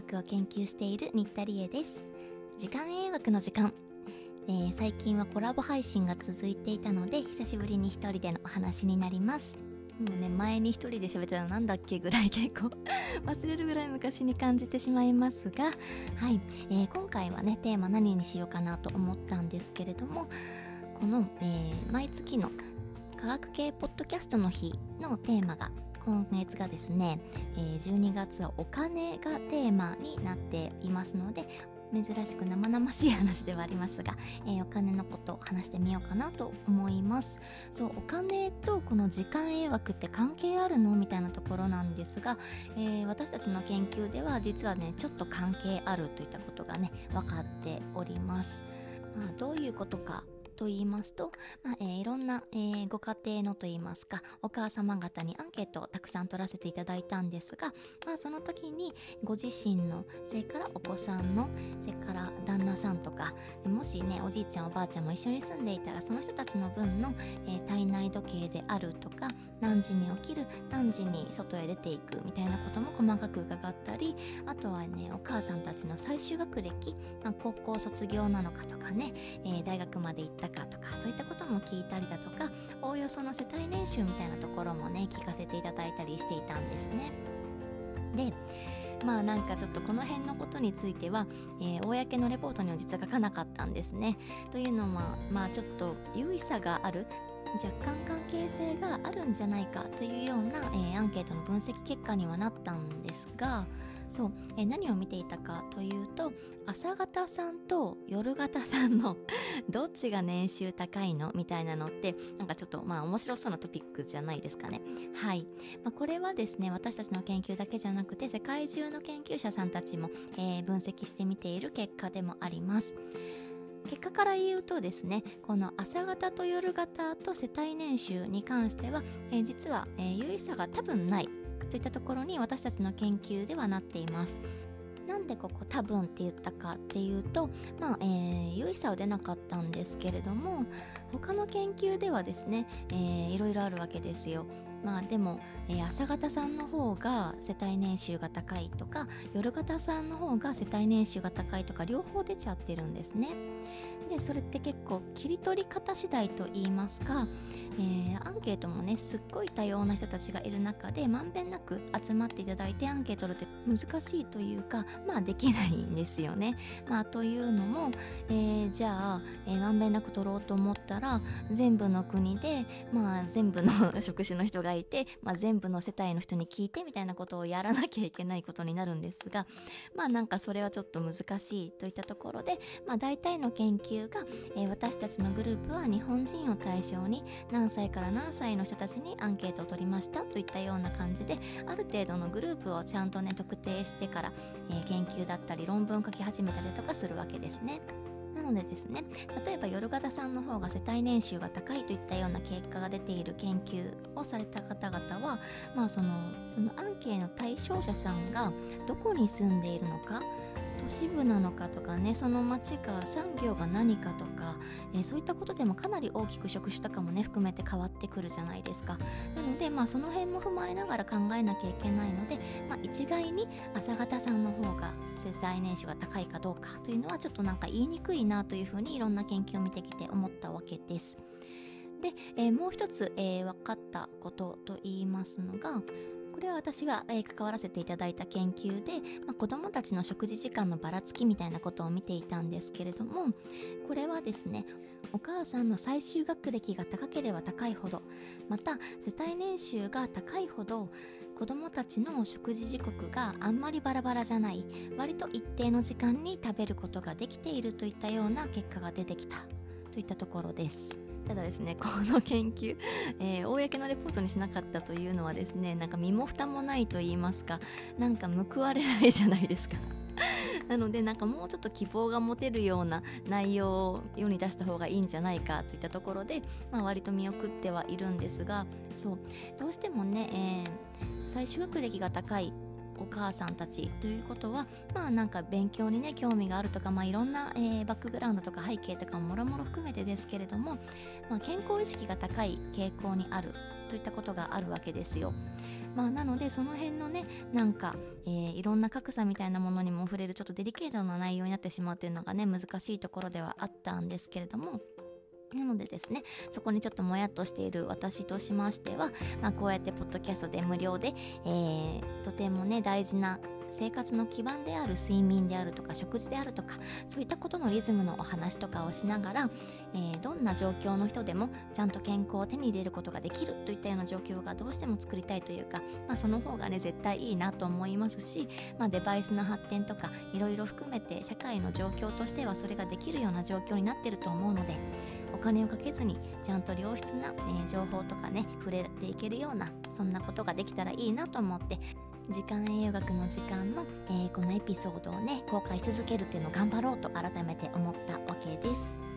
楽を研究している新田理恵です。時間英学の時間、えー、最近はコラボ配信が続いていたので久しぶりに一人でのお話になります。もうね前に一人で喋ってたのなんだっけぐらい結構 忘れるぐらい昔に感じてしまいますが。はい、えー、今回はねテーマ何にしようかなと思ったんですけれどもこの、えー、毎月の科学系ポッドキャストの日のテーマが今月がですね、えー、12月はお金がテーマになっていますので珍しく生々しい話ではありますが、えー、お金のことを話してみようかなと思います。そうお金とこの時間英学って関係あるのみたいなところなんですが、えー、私たちの研究では実はねちょっと関係あるといったことがね分かっております、まあ、どういうことかと言いますと、まあえー、いろんな、えー、ご家庭のと言いますかお母様方にアンケートをたくさん取らせていただいたんですが、まあ、その時にご自身のそれからお子さんのそれから旦那さんとかもしねおじいちゃんおばあちゃんも一緒に住んでいたらその人たちの分の、え、体内時計であるとか何時に起きる何時に外へ出ていくみたいなことも細かく伺ったりあとはねお母さんたちの最終学歴、まあ、高校卒業なのかとかね、えー、大学まで行ったかとかそういったことも聞いたりだとかおおよその世帯年収みたいなところもね聞かせていただいたりしていたんですね。でまあなんかちょっとこの辺のことについては、えー、公のレポートには実は書かなかったんですね。というのはまあちょっと優位さがある若干関係性があるんじゃないかというような、えー、アンケートの分析結果にはなったんですがそう、えー、何を見ていたかというと朝方さんと夜型さんの どっちが年収高いのみたいなのってなんかちょっとまあ面白そうなトピックじゃないですかね。はい、まあ、これはですね私たちの研究だけじゃなくて世界中の研究者さんたちも、えー、分析してみている結果でもあります。結果から言うとですねこの朝型と夜型と世帯年収に関しては、えー、実は、えー、有意差が多分ないといったところに私たちの研究ではなっています。なんでここ多分って言ったかっていうとまあ、えー、有意差は出なかったんですけれども他の研究ではですね、えー、いろいろあるわけですよ。まあでも、えー、朝方さんの方が世帯年収が高いとか夜型さんの方が世帯年収が高いとか両方出ちゃってるんですね。でそれって結構切り取り方次第と言いますか、えー、アンケートもねすっごい多様な人たちがいる中でまんべんなく集まっていただいてアンケート取るって難しいというかまあできないんですよね。まあというのも、えー、じゃあ、えー、まんべんなく取ろうと思ったら全部の国でまあ全部の 職種の人がいて、まあ、全部の世帯の人に聞いてみたいなことをやらなきゃいけないことになるんですがまあなんかそれはちょっと難しいといったところで、まあ、大体の研究由が、えー、私たちのグループは日本人を対象に何歳から何歳の人たちにアンケートを取りましたといったような感じである程度のグループをちゃんとね特定してから、えー、研究だったり論文を書き始めたりとかするわけですね。なのでですね例えば夜型さんの方が世帯年収が高いといったような結果が出ている研究をされた方々はまあそのそのアンケートの対象者さんがどこに住んでいるのか都市部なのかとかねその町が産業が何かとか、えー、そういったことでもかなり大きく職種とかもね含めて変わってくるじゃないですか。なのでまあその辺も踏まえながら考えなきゃいけないので、まあ、一概に朝方さんの方が世帯年収が高いかどうかというのはちょっとなんか言いにくいなというふうにいろんな研究を見てきて思ったわけです。で、えー、もう一つ、えー、分かったことと言いますのがこれは私が、え、関わらせていただいた研究で、まあ、子どもたちの食事時間のばらつきみたいなことを見ていたんですけれどもこれはですねお母さんの最終学歴が高ければ高いほどまた世帯年収が高いほど子どもたちの食事時刻があんまりバラバラじゃない割と一定の時間に食べることができているといったような結果が出てきたといったところです。ただですね この研究、えー、公のレポートにしなかったというのはですねなんか身も蓋もないと言いますかなんか報われないじゃないですか。なのでなんかもうちょっと希望が持てるような内容を世に出した方がいいんじゃないかといったところで、まあ、割と見送ってはいるんですがそうどうしてもね、えー、最終学歴が高いお母さんたちということはまあなんか勉強にね興味があるとか、まあ、いろんな、えー、バックグラウンドとか背景とかももろもろ含めてですけれども、まあ、健康意識が高い傾向にあるといったことがあるわけですよ。まあなのでその辺のねなんか、えー、いろんな格差みたいなものにも触れるちょっとデリケートな内容になってしまうっていうのがね難しいところではあったんですけれどもなのでですねそこにちょっともやっとしている私としましては、まあ、こうやってポッドキャストで無料で、えー、とてもね大事な生活の基盤である睡眠であるとか食事であるとかそういったことのリズムのお話とかをしながら、えー、どんな状況の人でもちゃんと健康を手に入れることができるといったような状況がどうしても作りたいというか、まあ、その方がね絶対いいなと思いますし、まあ、デバイスの発展とかいろいろ含めて社会の状況としてはそれができるような状況になってると思うのでお金をかけずにちゃんと良質な、え、情報とかね触れていけるようなそんなことができたらいいなと思って時間栄養学の時間の、えー、このエピソードをね公開し続けるっていうのを頑張ろうと改めて思ったわけです。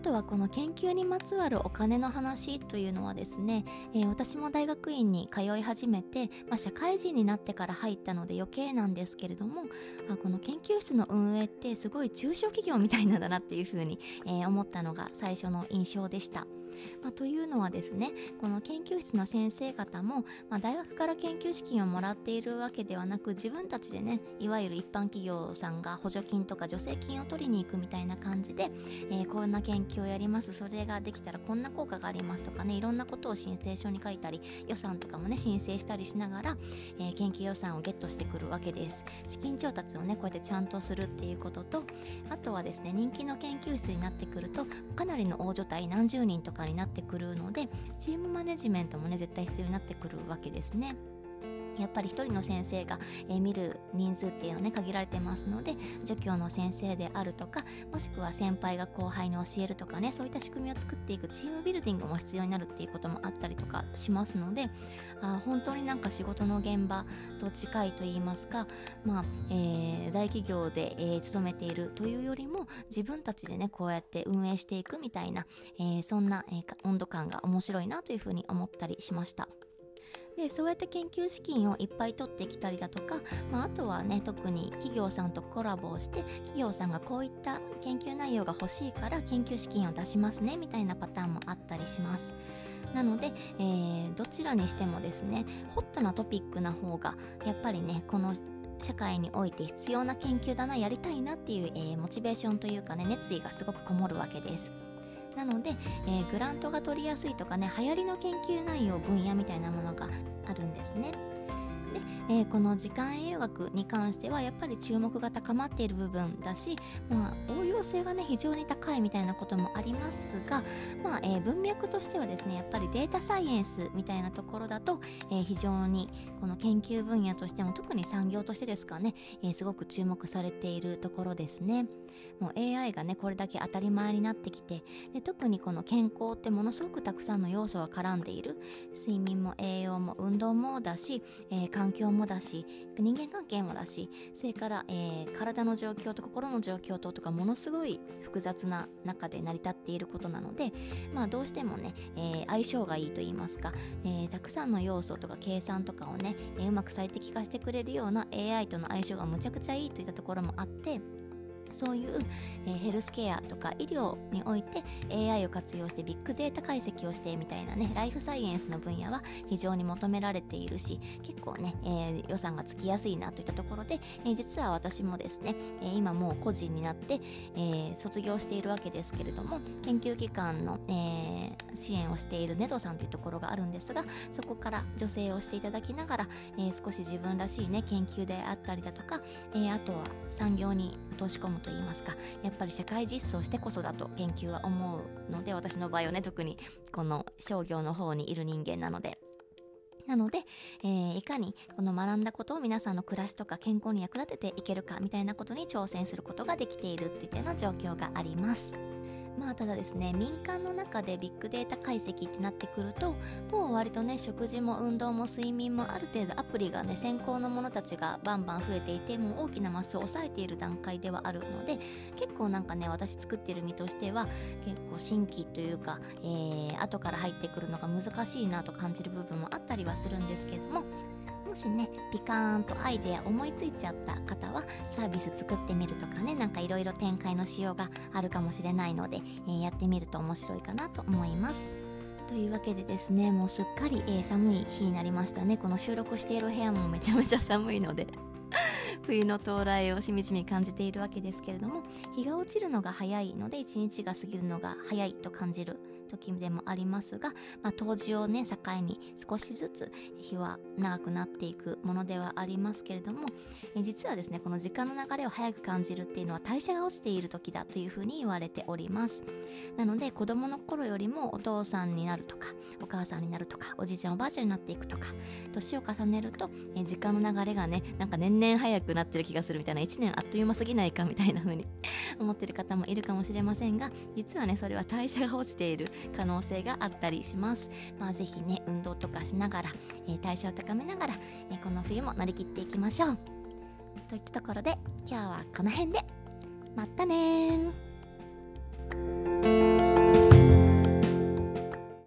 とはこの研究にまつわるお金の話というのはですね、えー、私も大学院に通い始めて、まあ、社会人になってから入ったので余計なんですけれどもあこの研究室の運営ってすごい中小企業みたいなんだなっていうふうに、えー、思ったのが最初の印象でした。まあ、というのはですねこの研究室の先生方も、まあ、大学から研究資金をもらっているわけではなく自分たちでねいわゆる一般企業さんが補助金とか助成金を取りに行くみたいな感じで、えー、こんな研究をやります。それができたらこんな効果がありますとかねいろんなことを申請書に書いたり予算とかもね申請したりしながら、えー、研究予算をゲットしてくるわけです。資金調達をねこうやってちゃんとするっていうこととあとはですね人気の研究室になってくるとかなりの大所帯何十人とかになってくるのでチームマネジメントもね絶対必要になってくるわけですね。やっぱり1人の先生が、えー、見る人数っていうのね限られてますので助教の先生であるとかもしくは先輩が後輩に教えるとかねそういった仕組みを作っていくチームビルディングも必要になるっていうこともあったりとかしますのであ本当になんか仕事の現場と近いと言いますか、まあえー、大企業で、えー、勤めているというよりも自分たちでねこうやって運営していくみたいな、えー、そんな、え温度感が面白いなというふうに思ったりしました。でそうやって研究資金をいっぱい取ってきたりだとか、まあ、あとはね特に企業さんとコラボをして企業さんがこういった研究内容が欲しいから研究資金を出しますねみたいなパターンもあったりします。なので、えー、どちらにしてもですねホットなトピックな方がやっぱりねこの社会において必要な研究だなやりたいなっていう、えー、モチベーションというかね熱意がすごくこもるわけです。なので、えー、グラントが取りやすいとかね流行りの研究内容分野みたいなものがあるんですね。で、えー、この時間栄養学に関してはやっぱり注目が高まっている部分だし、まあ、用性がね非常に高いみたいなこともありますが、まあえー、文脈としてはですねやっぱりデータサイエンスみたいなところだと、えー、非常にこの研究分野としても特に産業としてですかね、えー、すごく注目されているところですね。もう AI がねこれだけ当たり前になってきてで特にこの健康ってものすごくたくさんの要素が絡んでいる睡眠も栄養も運動もだし、えー、環境もだし人間関係もだしそれから、えー、体の状況と心の状況ととかものすごくすごい複雑な中で成り立っていることなのでまあどうしてもね、えー、相性がいいと言いますか、えたくさんの要素とか計算とかをね、えうまく最適化してくれるような AI との相性がむちゃくちゃいいといったところもあってそういう、えー、ヘルスケアとか医療において AI を活用してビッグデータ解析をしてみたいなねライフサイエンスの分野は非常に求められているし結構ね、えー、予算がつきやすいなといったところで、えー、実は私もですね、え、今もう個人になって、え、卒業しているわけですけれども研究機関の、え、支援をしているネドさんというところがあるんですがそこから助成をしていただきながら、え、少し自分らしいね研究であったりだとか、え、あとは産業に投資込むといいますかやっぱり社会実装してこそだと研究は思うので私の場合はね特にこの商業の方にいる人間なので。なので、えー、いかにこの学んだことを皆さんの暮らしとか健康に役立てていけるかみたいなことに挑戦することができているっていったような状況があります。まあただですね民間の中でビッグデータ解析ってなってくるともう割とね食事も運動も睡眠もある程度アプリがね先行のものたちがバンバン増えていてもう大きなマスを抑えている段階ではあるので結構なんかね私作ってる身としては結構新規というか、えー、後から入ってくるのが難しいなと感じる部分もあったりはするんですけどももしねピカーンとアイデア思いついちゃった方はサービス作ってみるとかねなんかいろいろ展開のしようがあるかもしれないので、えー、やってみると面白いかなと思います。というわけでですねもうすっかり、えー、寒い日になりましたねこの収録している部屋もめちゃめちゃ寒いので 冬の到来をしみじみ感じているわけですけれども日が落ちるのが早いので一日が過ぎるのが早いと感じる時でもありますが、まあ、冬至をね境に少しずつ日は長くなっていくものではありますけれどもえ実はですねこの時間の流れを早く感じるっていうのは代謝が落ちている時だというふうに言われております。なので子供の頃よりもお父さんになるとかお母さんになるとかおじいちゃんおばあちゃんになっていくとか年を重ねるとえ時間の流れがねなんか年々早くなってる気がするみたいな1年あっという間すぎないかみたいな風に思ってる方もいるかもしれませんが実はねそれは代謝が落ちている可能性があったりします。まあ、ぜひね、運動とかしながら、えー、代謝を高めながら、えー、この冬も乗り切っていきましょう。といったところで、今日はこの辺で。またね